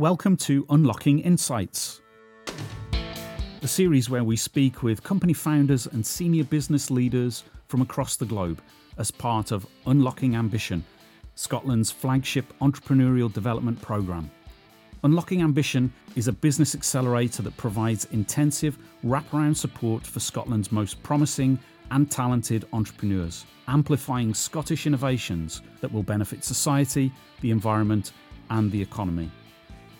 Welcome to Unlocking Insights, the series where we speak with company founders and senior business leaders from across the globe as part of Unlocking Ambition, Scotland's flagship entrepreneurial development programme. Unlocking Ambition is a business accelerator that provides intensive wraparound support for Scotland's most promising and talented entrepreneurs, amplifying Scottish innovations that will benefit society, the environment, and the economy.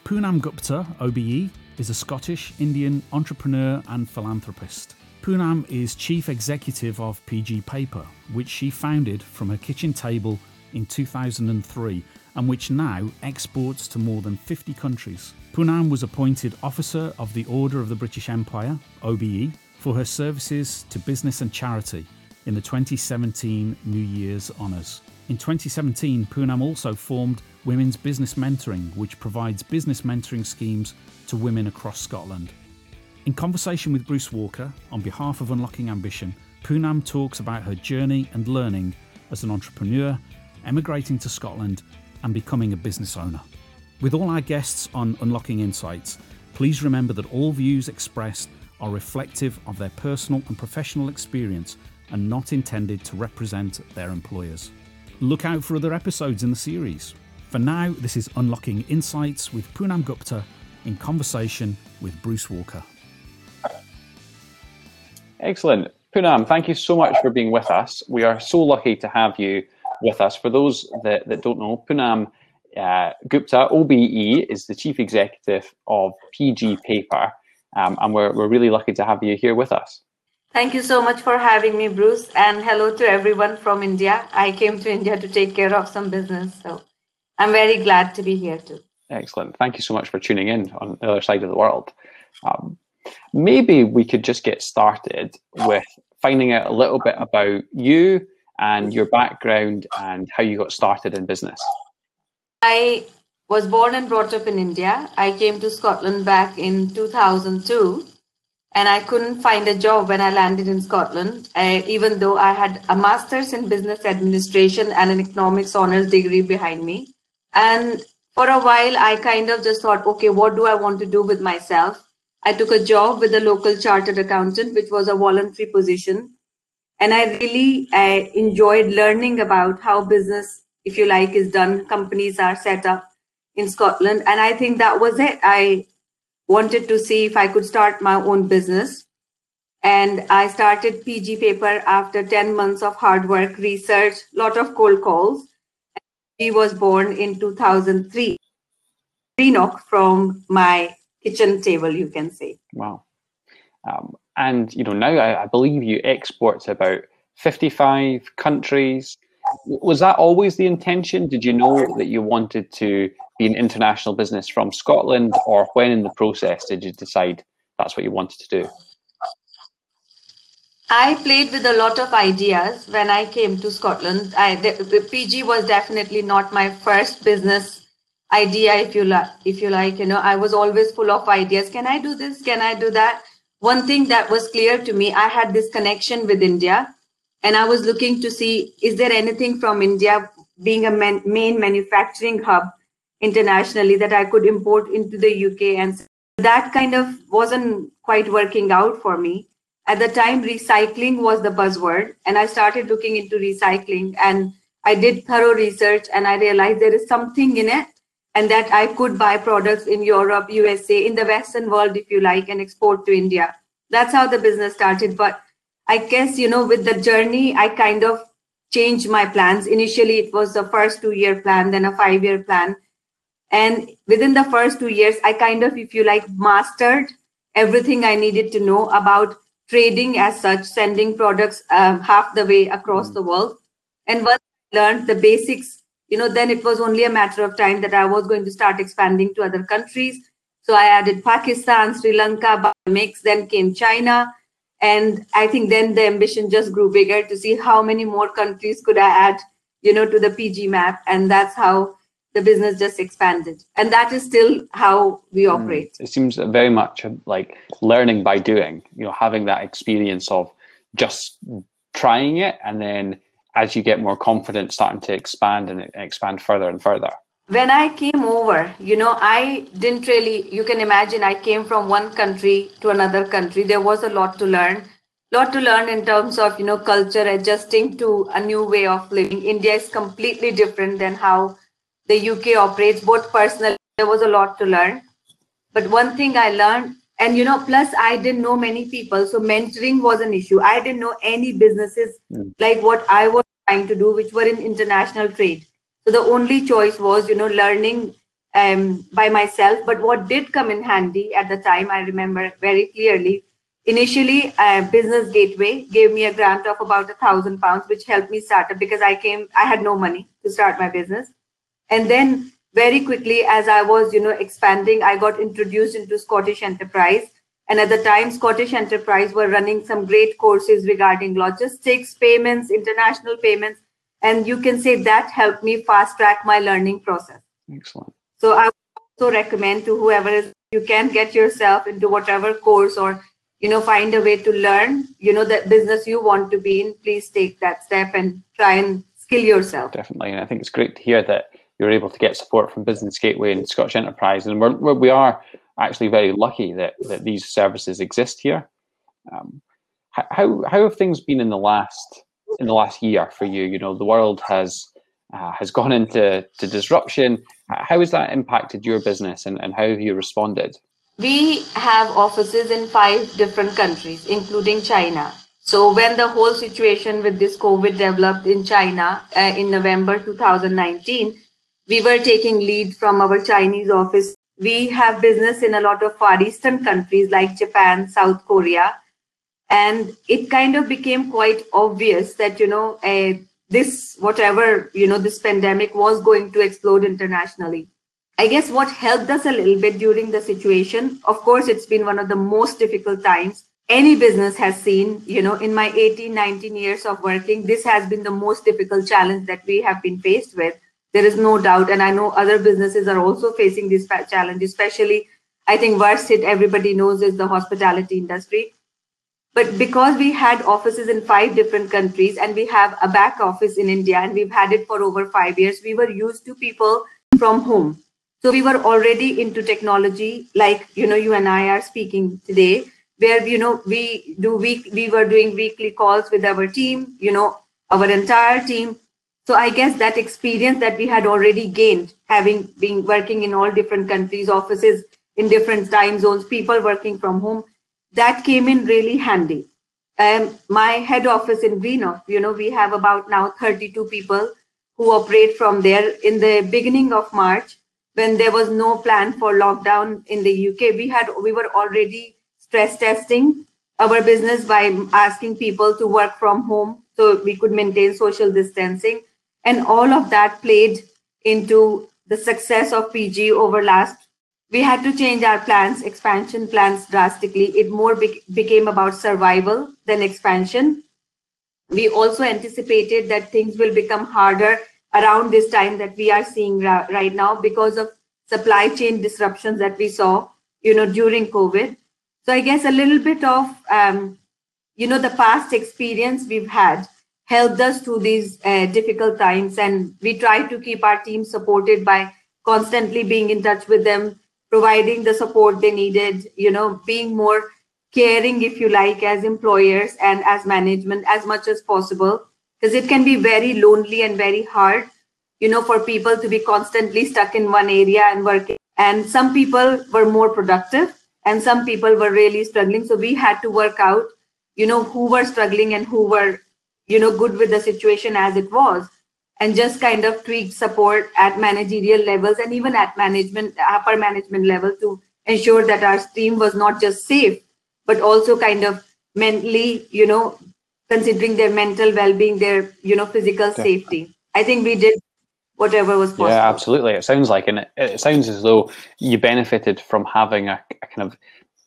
Poonam Gupta, OBE, is a Scottish Indian entrepreneur and philanthropist. Poonam is chief executive of PG Paper, which she founded from her kitchen table in 2003 and which now exports to more than 50 countries. Poonam was appointed Officer of the Order of the British Empire, OBE, for her services to business and charity in the 2017 New Year's Honours. In 2017, Poonam also formed Women's Business Mentoring, which provides business mentoring schemes to women across Scotland. In conversation with Bruce Walker, on behalf of Unlocking Ambition, Poonam talks about her journey and learning as an entrepreneur, emigrating to Scotland, and becoming a business owner. With all our guests on Unlocking Insights, please remember that all views expressed are reflective of their personal and professional experience and not intended to represent their employers. Look out for other episodes in the series. For now, this is Unlocking Insights with Poonam Gupta in conversation with Bruce Walker. Excellent. Poonam, thank you so much for being with us. We are so lucky to have you with us. For those that, that don't know, Poonam uh, Gupta, OBE, is the chief executive of PG Paper, um, and we're, we're really lucky to have you here with us. Thank you so much for having me, Bruce, and hello to everyone from India. I came to India to take care of some business, so I'm very glad to be here too. Excellent. Thank you so much for tuning in on the other side of the world. Um, maybe we could just get started with finding out a little bit about you and your background and how you got started in business. I was born and brought up in India. I came to Scotland back in 2002 and I couldn't find a job when I landed in Scotland, even though I had a master's in business administration and an economics honors degree behind me. And for a while, I kind of just thought, okay, what do I want to do with myself? I took a job with a local chartered accountant, which was a voluntary position. And I really enjoyed learning about how business, if you like, is done. Companies are set up in Scotland. And I think that was it. I wanted to see if I could start my own business. And I started PG Paper after 10 months of hard work, research, lot of cold calls. He was born in 2003. Greenock from my kitchen table, you can say. Wow. Um, and, you know, now I, I believe you export to about 55 countries was that always the intention? Did you know that you wanted to be an international business from Scotland, or when in the process did you decide that's what you wanted to do? I played with a lot of ideas when I came to Scotland. I, the, PG was definitely not my first business idea, if you like. If you like, you know, I was always full of ideas. Can I do this? Can I do that? One thing that was clear to me, I had this connection with India and I was looking to see is there anything from India being a man, main manufacturing hub internationally that I could import into the UK and that kind of wasn't quite working out for me. At the time, recycling was the buzzword, and I started looking into recycling and I did thorough research and I realized there is something in it and that I could buy products in Europe, USA, in the Western world, if you like, and export to India. That's how the business started. But I guess, you know, with the journey, I kind of changed my plans. Initially, it was the first two year plan, then a five year plan. And within the first two years, I kind of, if you like, mastered everything I needed to know about trading as such, sending products um, half the way across mm-hmm. the world. And once I learned the basics, you know, then it was only a matter of time that I was going to start expanding to other countries. So I added Pakistan, Sri Lanka, mix, then came China, and i think then the ambition just grew bigger to see how many more countries could i add you know to the pg map. And that's how the business just expanded. And that is still how we hmm. operate. Mm, it seems very much like learning by doing you know having that experience of just trying it and then as you get more confident starting to expand and expand further and further when I came over, you know, I didn't really, you can imagine, I came from one country to another country. There was a lot to learn, lot to learn in terms of, you know, culture, adjusting to a new way of living. India is completely different than how the UK operates, both personally, there was a lot to learn. But one thing I learned, and, you know, plus I didn't know many people. So mentoring was an issue. I didn't know any businesses mm. like what I was trying to do, which were in international trade so the only choice was, you know, learning um, by myself. But what did come in handy at the time, I remember very clearly. Initially, uh, Business Gateway gave me a grant of about a thousand pounds, which helped me start up because I came, I had no money to start my business. And then very quickly, as I was, you know, expanding, I got introduced into Scottish Enterprise. And at the time, Scottish Enterprise were running some great courses regarding logistics, payments, international payments and you can say that helped me fast track my learning process. Excellent. So i also recommend to whoever is you can get yourself into whatever course or you know find a way to learn you know that business you want to be in. Please take that step and try and skill yourself. Definitely. And i think it's great to hear that you're able to get support from business gateway and scottish enterprise. And we're, we're we are actually very lucky that, that these services exist here. Um, how, how have things been in the last in the last year for you? You know, the world has uh, has gone into to disruption. How has that impacted your business, and, and how have you responded? We have offices in five different countries, including China. So when the whole situation with this COVID developed in China uh, in November 2019, we were taking lead from our Chinese office. We have business in a lot of Far Eastern countries like Japan, South Korea, and it kind of became quite obvious that you know uh, this whatever you know this pandemic was going to explode internationally. I guess what helped us a little bit during the situation of course it's been one of the most difficult times any business has seen. You know in my 18 19 years of working this has been the most difficult challenge that we have been faced with. There is no doubt and i know other businesses are also facing this challenge especially i think worst hit everybody knows is the hospitality industry but because we had offices in five different countries and we have a back office in India and we've had it for over five years, we were used to people from home. So we were already into technology, like you know, you and I are speaking today, where you know we do week we were doing weekly calls with our team, you know, our entire team. So I guess that experience that we had already gained, having been working in all different countries, offices in different time zones, people working from home, that came in really handy. Um, my head office in Greenock, you know, we have about now 32 people who operate from there. In the beginning of March, when there was no plan for lockdown in the UK, we had we were already stress testing our business by asking people to work from home so we could maintain social distancing, and all of that played into the success of PG over last we had to change our plans, expansion plans drastically. It more be- became about survival than expansion. We also anticipated that things will become harder around this time that we are seeing ra- right now because of supply chain disruptions that we saw, you know, during COVID. So I guess a little bit of, um, you know, the past experience we've had helped us through these uh, difficult times, and we try to keep our team supported by constantly being in touch with them, providing the support they needed, you know, being more caring, if you like, as employers and as management as much as possible. Because it can be very lonely and very hard, you know, for people to be constantly stuck in one area and working. And some people were more productive and some people were really struggling. So we had to work out, you know, who were struggling and who were, you know, good with the situation as it was and just kind of tweak support at managerial levels and even at management upper management level to ensure that our team was not just safe but also kind of mentally you know considering their mental well-being their you know physical Definitely. safety. I think we did whatever was possible. yeah absolutely. It sounds like and it, it sounds as though you benefited from having a, a kind of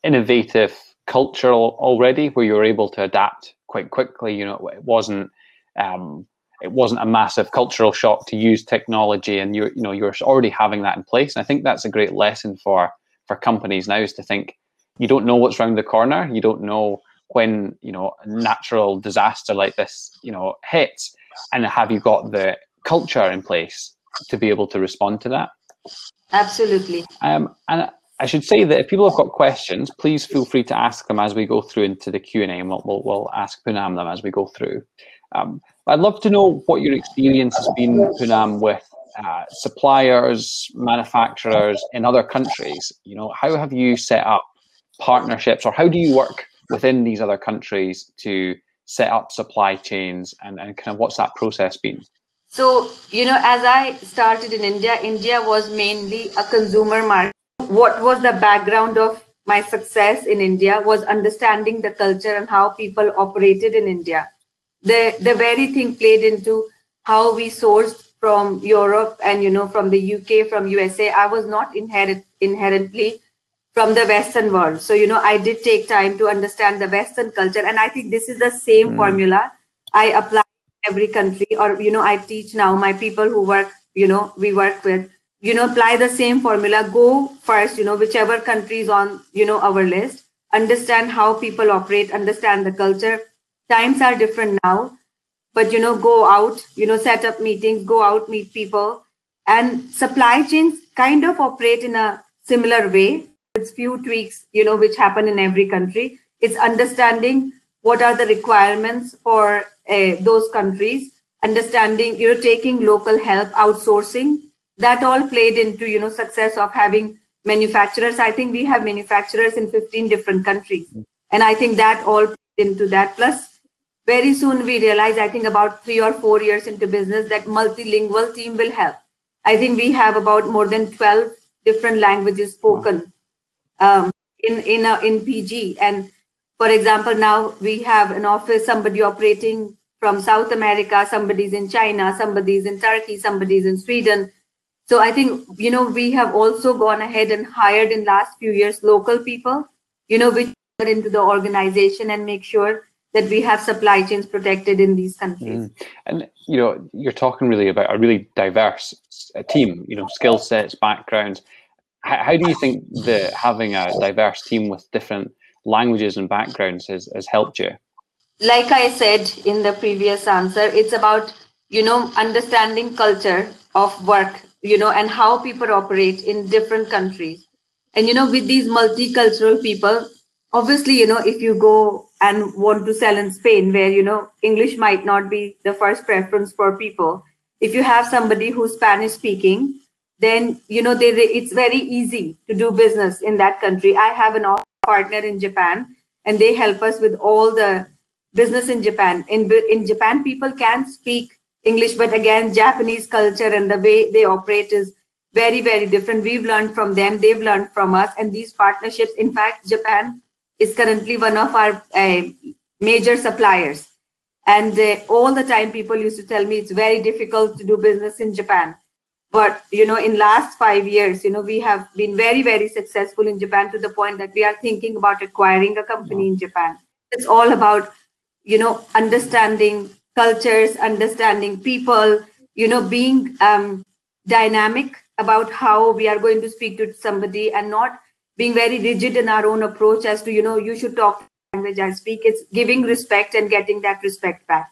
innovative culture already where you were able to adapt quite quickly. You know it wasn't um, it wasn't a massive cultural shock to use technology and you're you know you're already having that in place and i think that's a great lesson for for companies now is to think you don't know what's around the corner you don't know when you know a natural disaster like this you know hits and have you got the culture in place to be able to respond to that. Absolutely. Um, and I should say that if people have got questions, please feel free to ask them as we go through into the Q and A, and we'll, we'll, we'll, ask Poonam them as we go through. Um, I'd love to know what your experience has been, Poonam, with uh, suppliers, manufacturers in other countries. You know, how have you set up partnerships, or how do you work within these other countries to set up supply chains, and, and kind of what's that process been? So, you know, as I started in India, India was mainly a consumer market. What was the background of my success in India was understanding the culture and how people operated in India. The, the very thing played into how we sourced from Europe and, you know, from the UK, from USA. I was not inherent, inherently from the Western world. So, you know, I did take time to understand the Western culture. And I think this is the same mm. formula I apply every country or you know i teach now my people who work you know we work with you know apply the same formula go first you know whichever country is on you know our list understand how people operate understand the culture times are different now but you know go out you know set up meetings go out meet people. And supply chains kind of operate in a similar way. It's few tweaks you know which happen in every country. It's understanding what are the requirements for uh, those countries. Understanding you know taking local help outsourcing. That all played into you know success of having manufacturers. I think we have manufacturers in 15 different countries. And i think that all into that. Plus very soon we realize i think about 3 or 4 years into business that multilingual team will help i think we have about more than 12 different languages spoken um, in in a, in pg and for example, now we have an office, somebody operating from South America, somebody's in China, somebody's in Turkey, somebody's in Sweden. So I think, you know, we have also gone ahead and hired in last few years local people, you know, which are into the organization and make sure that we have supply chains protected in these countries. Mm. And you know, you're talking really about a really diverse uh, team. You know, skill sets, backgrounds. How, how, do you think that having a diverse team with different languages and backgrounds has, has helped you? Like I said in the previous answer, it's about, you know, understanding culture of work, you know, and how people operate in different countries. And, you know, with these multicultural people, obviously, you know, if you go and want to sell in Spain, where, you know, English might not be the first preference for people, if you have somebody who's Spanish speaking, then, you know, they, they, it's very easy to do business in that country. I have an partner in Japan, and they help us with all the business in Japan. In in Japan, people can speak English, but again, Japanese culture and the way they operate is very very different. We've learned from them; they've learned from us, and these partnerships. In fact, Japan is currently one of our uh, major suppliers. And uh, all the time, people used to tell me it's very difficult to do business in Japan but you know in last 5 years you know we have been very very successful in japan to the point that we are thinking about acquiring a company in japan it's all about you know understanding cultures understanding people you know being um, dynamic about how we are going to speak to somebody and not being very rigid in our own approach as to you know you should talk language i speak it's giving respect and getting that respect back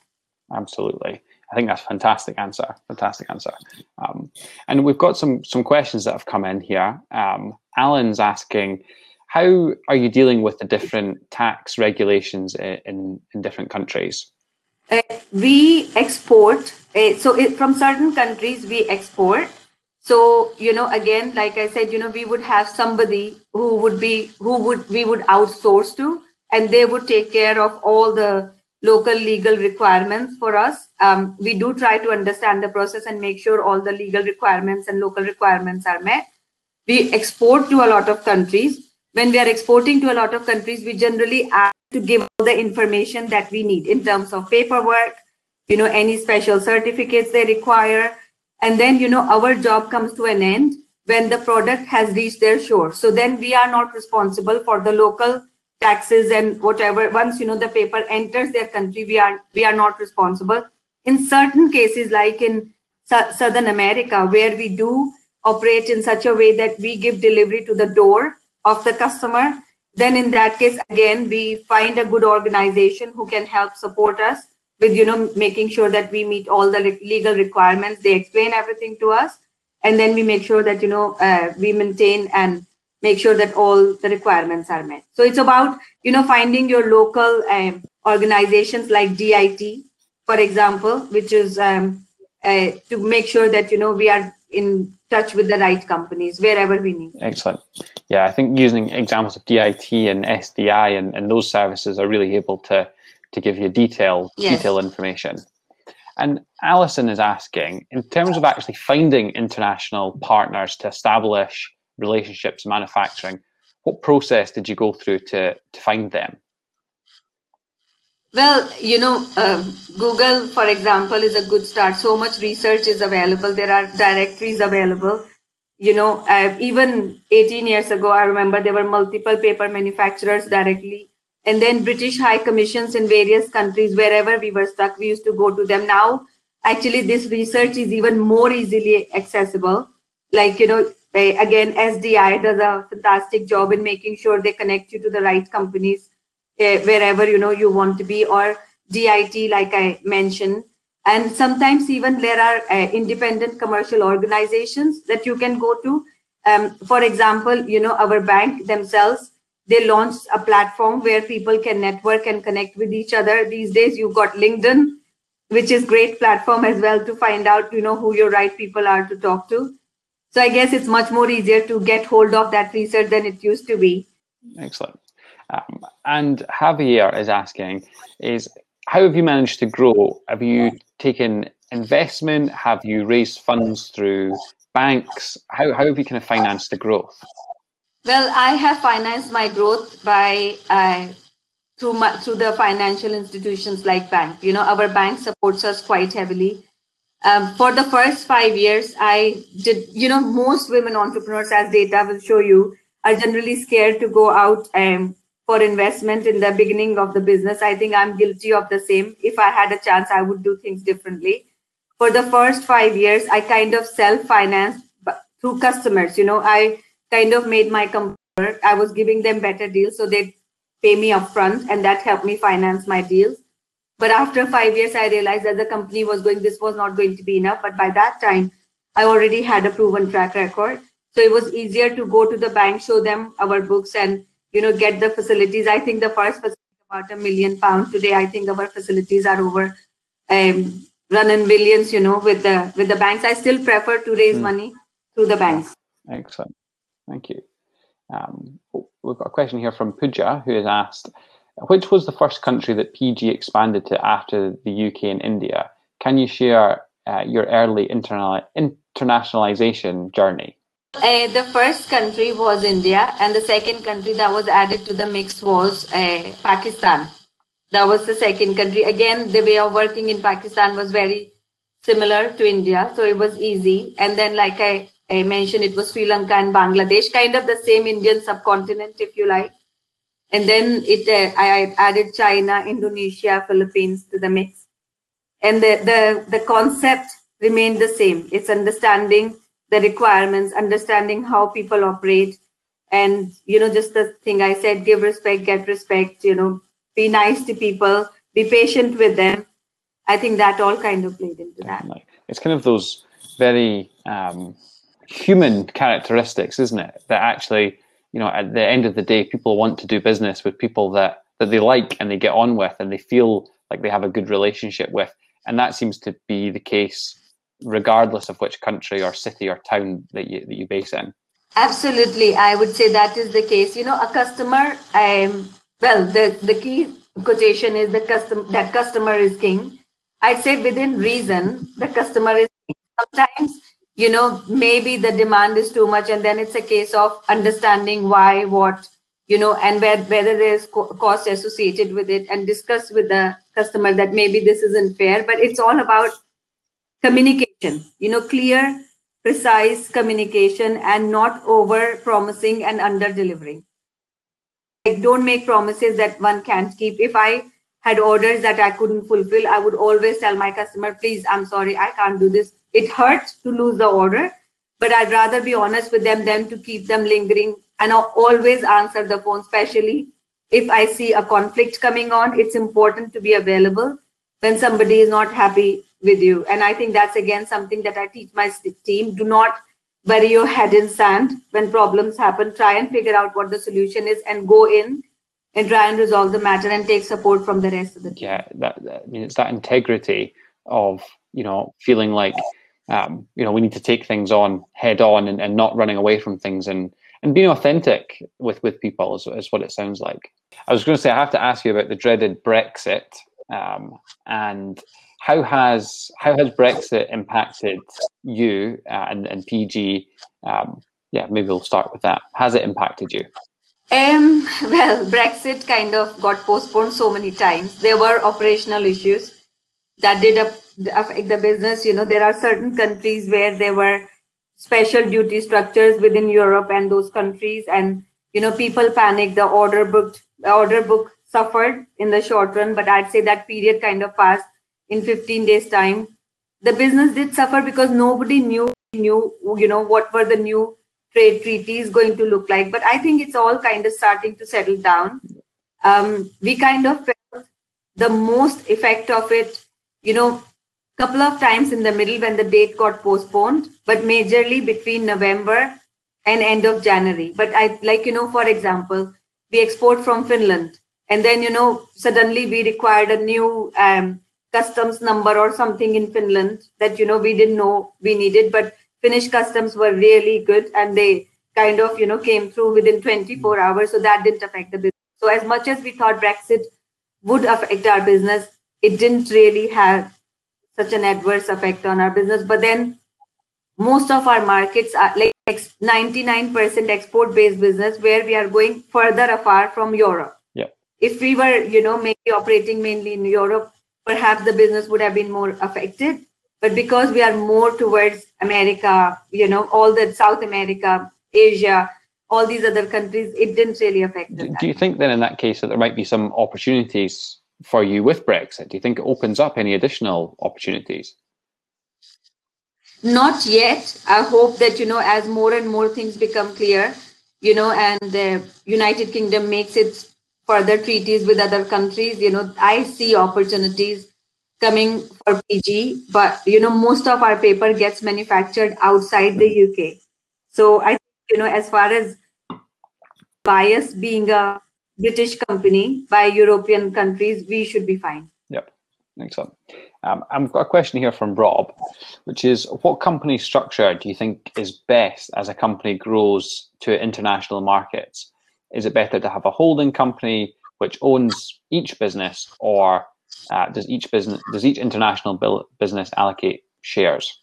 absolutely I think that's fantastic answer. Fantastic answer. Um, and we've got some some questions that have come in here. Um, Alan's asking, how are you dealing with the different tax regulations in in, different countries? Uh, we export. Uh, so it, from certain countries, we export. So you know, again, like I said, you know, we would have somebody who would be who would we would outsource to, and they would take care of all the local legal requirements for us. Um, we do try to understand the process and make sure all the legal requirements and local requirements are met. We export to a lot of countries. When we are exporting to a lot of countries, we generally ask to give all the information that we need in terms of paperwork, you know, any special certificates they require. And then, you know, our job comes to an end when the product has reached their shore. So then we are not responsible for the local taxes and whatever. Once you know the paper enters their country we are we are not responsible. In certain cases like in southern america where we do operate in such a way that we give delivery to the door of the customer then in that case again we find a good organization who can help support us with you know making sure that we meet all the legal requirements. They explain everything to us and then we make sure that you know uh, we maintain and make sure that all the requirements are met. So it's about you know finding your local um, organizations like dit for example which is um, uh, to make sure that you know we are in touch with the right companies wherever we need. Excellent. Yeah i think using examples of dit and sdi and, and those services are really able to to give you detailed yes. detailed information and Alison is asking, in terms of actually finding international partners to establish relationships manufacturing, what process did you go through to, to find them? Well, you know, uh, Google, for example, is a good start. So much research is available. There are directories available. You know, uh, even 18 years ago, I remember there were multiple paper manufacturers directly. And then British High Commissions in various countries, wherever we were stuck, we used to go to them. Now, actually, this research is even more easily accessible. Like, you know, again, SDI does a fantastic job in making sure they connect you to the right companies uh, wherever you know you want to be or dit like i mentioned and sometimes even there are uh, independent commercial organizations that you can go to um, for example you know our bank themselves they launched a platform where people can network and connect with each other these days you've got linkedin which is great platform as well to find out you know who your right people are to talk to so i guess it's much more easier to get hold of that research than it used to be excellent um, and Javier is asking, is how have you managed to grow? Have you taken investment? Have you raised funds through banks? How, how have you kind of financed the growth? Well, I have financed my growth by uh, through my, through the financial institutions like bank. You know, our bank supports us quite heavily. Um, for the first five years, I did. You know, most women entrepreneurs, as data will show you, are generally scared to go out and for investment in the beginning of the business. I think I'm guilty of the same. If I had a chance, I would do things differently. For the first five years, I kind of self financed through customers. You know, I kind of made my work. I was giving them better deals, so they pay me upfront, and that helped me finance my deals. But after five years, I realized that the company was going, this was not going to be enough. But by that time, I already had a proven track record. So it was easier to go to the bank, show them our books, and you know get the facilities i think the first facility about a million pound today i think our facilities are over um, running billions you know with the with the banks i still prefer to raise mm. money through the banks excellent thank you um, we've got a question here from Puja who has asked which was the first country that PG expanded to after the UK and India? Can you share uh, your early internal, internationalization journey? Uh, the first country was India, and the second country that was added to the mix was uh, Pakistan. That was the second country. Again, the way of working in Pakistan was very similar to India, so it was easy. And then, like I, I mentioned, it was Sri Lanka and Bangladesh, kind of the same Indian subcontinent, if you like. And then it, uh, I added China, Indonesia, Philippines to the mix, and the the the concept remained the same. It's understanding the requirements, understanding how people operate, and you know, just the thing I said: give respect, get respect. You know, be nice to people, be patient with them. I think that all kind of played into that. It's kind of those very um, human characteristics, isn't it? That actually, you know, at the end of the day, people want to do business with people that that they like and they get on with and they feel like they have a good relationship with, and that seems to be the case regardless of which country or city or town that you that you base in. Absolutely, I would say that is the case. You know, a customer. Um, well, the the key quotation is the custom that customer is king. I'd say within reason, the customer is king. Sometimes, you know, maybe the demand is too much, and then it's a case of understanding why, what, you know, and where, whether there's cost associated with it, and discuss with the customer that maybe this isn't fair. But it's all about communication you know clear precise communication and not over promising and under delivering like don't make promises that one can't keep if i had orders that i couldn't fulfill i would always tell my customer please i'm sorry i can't do this it hurts to lose the order but i'd rather be honest with them than to keep them lingering and i'll always answer the phone especially if i see a conflict coming on it's important to be available when somebody is not happy with you. And I think that's again something that I teach my team. Do not bury your head in sand when problems happen. Try and figure out what the solution is and go in and try and resolve the matter and take support from the rest of the team. Yeah, that, that I mean, it's that integrity of you know feeling like um, you know we need to take things on head on and, and not running away from things and and being authentic with with people is, is what it sounds like. I was going to say I have to ask you about the dreaded Brexit um, and how has how has Brexit impacted you uh, and, and PG? Um, yeah, maybe we'll start with that. Has it impacted you? Um, well, Brexit kind of got postponed so many times. There were operational issues that did affect the business. You know, there are certain countries where there were special duty structures within Europe and those countries, and you know, people panicked. The order book, the order book suffered in the short run, but I'd say that period kind of passed in 15 days' time. The business did suffer because nobody knew knew you know what were the new trade treaties going to look like. But I think it's all kind of starting to settle down. Um, we kind of felt the most effect of it, you know, couple of times in the middle when the date got postponed, but majorly between November and end of January. But I like, you know, for example, we export from Finland. And then, you know, suddenly we required a new um, customs number or something in Finland that, you know, we didn't know we needed. But Finnish customs were really good and they kind of, you know, came through within 24 hours. So that didn't affect the business. So as much as we thought Brexit would affect our business, it didn't really have such an adverse effect on our business. But then most of our markets are like 99% export based business where we are going further afar from Europe. Yeah. If we were, you know, maybe operating mainly in Europe, perhaps the business would have been more affected but because we are more towards america you know all the south america asia all these other countries it didn't really affect do, do you think then in that case that there might be some opportunities for you with brexit? Do you think it opens up any additional opportunities? Not yet. I hope that you know as more and more things become clear you know and the united kingdom makes its further treaties with other countries you know i see opportunities coming for PG, but you know most of our paper gets manufactured outside the UK. So I you know as far as bias being a British company by European countries, we should be fine. Yep, excellent. Um, I've got a question here from Rob, which is what company structure do you think is best as a company grows to international markets? Is it better to have a holding company which owns each business or uh, does each business does each international business allocate shares?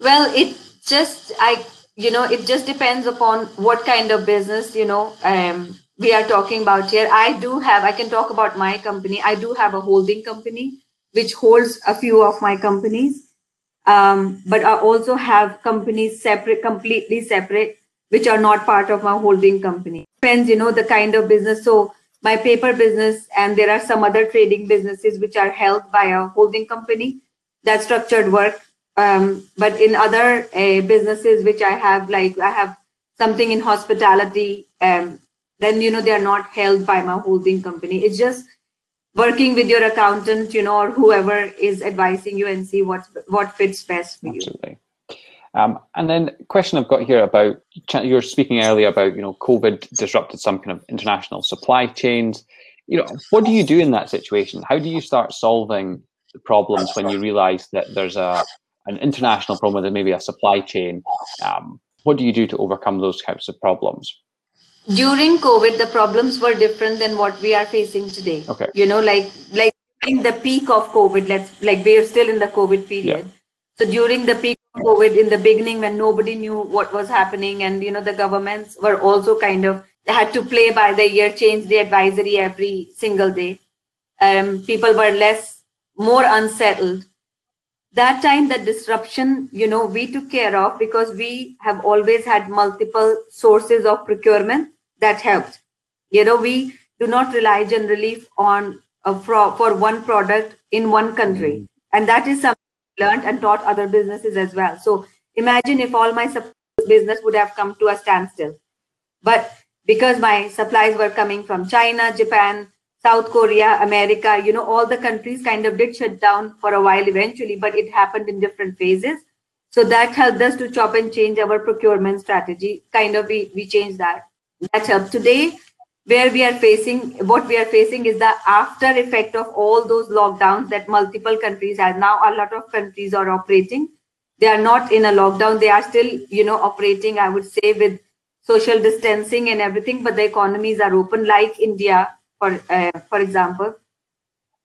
Well, it just I you know it just depends upon what kind of business you know um, we are talking about here. I do have I can talk about my company. I do have a holding company which holds a few of my companies. Um, but I also have companies separate, completely separate, which are not part of my holding company. Depends, you know, the kind of business. So my paper business, and there are some other trading businesses which are held by a holding company. That structured work. Um, but in other uh, businesses which I have, like I have something in hospitality, um, then you know they are not held by my holding company. It's just working with your accountant, you know, or whoever is advising you and see what what fits best for Absolutely. you. Um, and then question I've got here about you're speaking earlier about you know COVID disrupted some kind of international supply chains. You know, what do you do in that situation? How do you start solving the problems when you realize that there's a an international problem with maybe a supply chain? Um, what do you do to overcome those types of problems? During COVID, the problems were different than what we are facing today. Okay. You know, like like in the peak of COVID, let's like we are still in the COVID period. Yeah. So during the peak of COVID in the beginning when nobody knew what was happening and you know the governments were also kind of had to play by the year, change the advisory every single day. Um, people were less more unsettled. That time, the disruption, you know, we took care of because we have always had multiple sources of procurement that helped. You know, we do not rely generally on a, for, for one product in one country, mm. and that is something learned and taught other businesses as well. So imagine if all my business would have come to a standstill. But because my supplies were coming from China, Japan, South Korea, America, you know, all the countries kind of did shut down for a while eventually, but it happened in different phases. So that helped us to chop and change our procurement strategy. Kind of we, we changed that. That helped. Today, where we are facing, what we are facing is the after effect of all those lockdowns that multiple countries have. Now a lot of countries are operating. They are not in a lockdown. They are still, you know, operating, I would say, with social distancing and everything, but the economies are open like India, for, uh, for example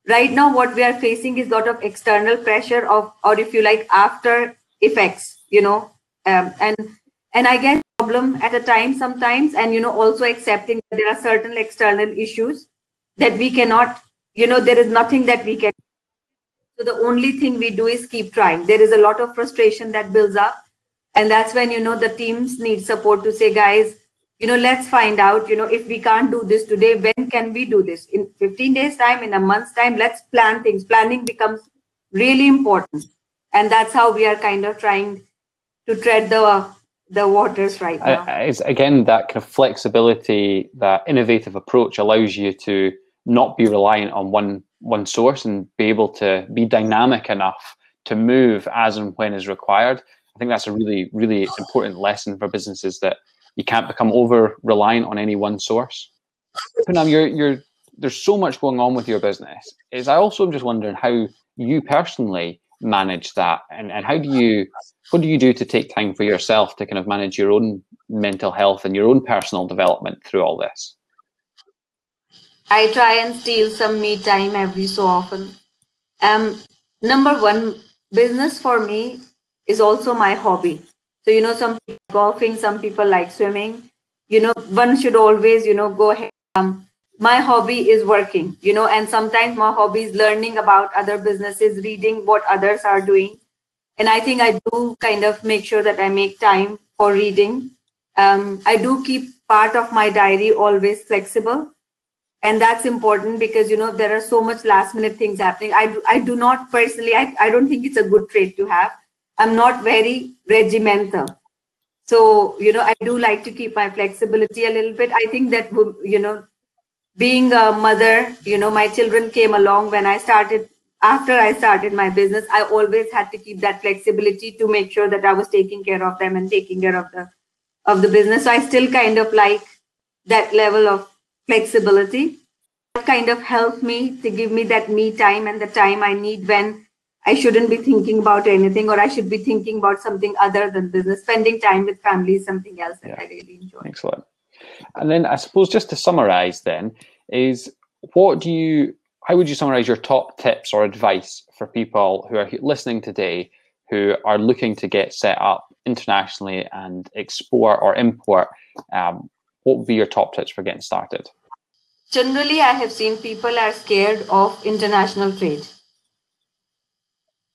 right now what we are facing is a lot of external pressure of or if you like after effects you know um, and and i guess problem at a time sometimes and you know also accepting that there are certain external issues that we cannot you know there is nothing that we can so the only thing we do is keep trying. There is a lot of frustration that builds up and that's when you know the teams need support to say guys you know let's find out you know if we can't do this today when can we do this in 15 days time in a month's time let's plan things planning becomes really important and that's how we are kind of trying to tread the the waters right now. It's again that kind of flexibility, that innovative approach allows you to not be reliant on one one source and be able to be dynamic enough to move as and when is required. I think that's a really, really important lesson for businesses that you can't become over reliant on any one source. Poonam, you're, you're, there's so much going on with your business. Is I also am just wondering how you personally manage that and, and how do you what do you do to take time for yourself to kind of manage your own mental health and your own personal development through all this i try and steal some me time every so often um number one business for me is also my hobby so you know some people golfing some people like swimming. You know one should always you know go ahead. Um, my hobby is working you know and sometimes my hobby is learning about other businesses reading what others are doing. And i think i do kind of make sure that i make time for reading. Um, i do keep part of my diary always flexible. And that's important because you know there are so much last minute things happening. I do, I do not personally I, I don't think it's a good trait to have i'm not very regimental so you know i do like to keep my flexibility a little bit i think that you know being a mother, you know, my children came along when I started, after I started my business, I always had to keep that flexibility to make sure that I was taking care of them and taking care of the of the business. So I still kind of like that level of flexibility. That kind of helped me to give me that me time and the time I need when I shouldn't be thinking about anything or I should be thinking about something other than business. Spending time with family is something else that yeah. I really enjoy. Excellent. And then I suppose just to summarize then is what do you how would you summarize your top tips or advice for people who are listening today who are looking to get set up internationally and export or import um, what would be your top tips for getting started generally i have seen people are scared of international trade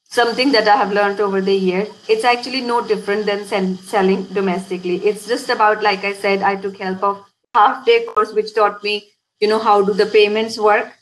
something that I have learned over the years. It's actually no different than selling domestically. It's just about, like I said, I took help of half day course, which taught me, you know, how do the payments work.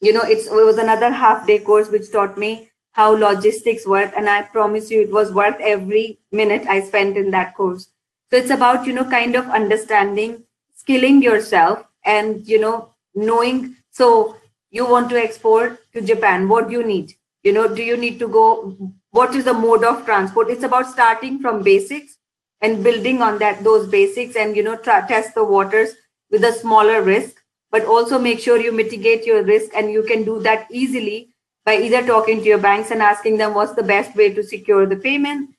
You know, it's, it was another half day course, which taught me how logistics work. And I promise you, it was worth every minute I spent in that course. So it's about, you know, kind of understanding, skilling yourself and, you know, knowing. So you want to export to Japan, what do you need? You know do you need to go what is the mode of transport? It's about starting from basics and building on that those basics and you know try, test the waters with a smaller risk but also make sure you mitigate your risk and you can do that easily by either talking to your banks and asking them what's the best way to secure the payment.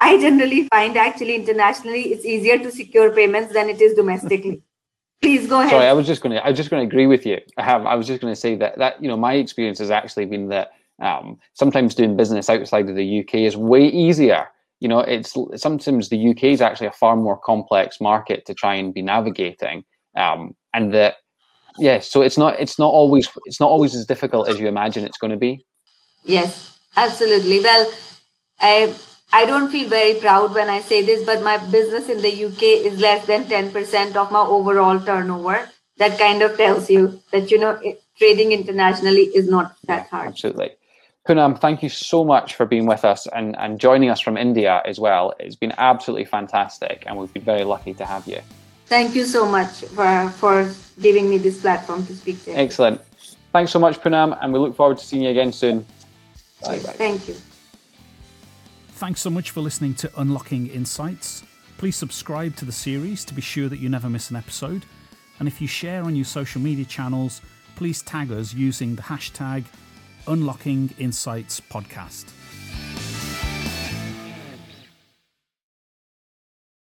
I generally find actually internationally it's easier to secure payments than it is domestically. Please go ahead. Sorry i was just going to i was just going to agree with you. I have i was just going to say that that you know my experience has actually been that um, sometimes doing business outside of the UK is way easier. You know, it's sometimes the UK is actually a far more complex market to try and be navigating, um, and that yeah, so it's not it's not always it's not always as difficult as you imagine it's going to be. Yes, absolutely. Well, I I don't feel very proud when I say this, but my business in the UK is less than ten percent of my overall turnover. That kind of tells you that you know trading internationally is not that hard. Absolutely. Poonam, thank you so much for being with us and, and joining us from India as well. It's been absolutely fantastic, and we've been very lucky to have you. Thank you so much for, for giving me this platform to speak to. You. Excellent. Thanks so much, Poonam, and we look forward to seeing you again soon. Bye bye. Thank you. Thanks so much for listening to Unlocking Insights. Please subscribe to the series to be sure that you never miss an episode. And if you share on your social media channels, please tag us using the hashtag Unlocking Insights Podcast.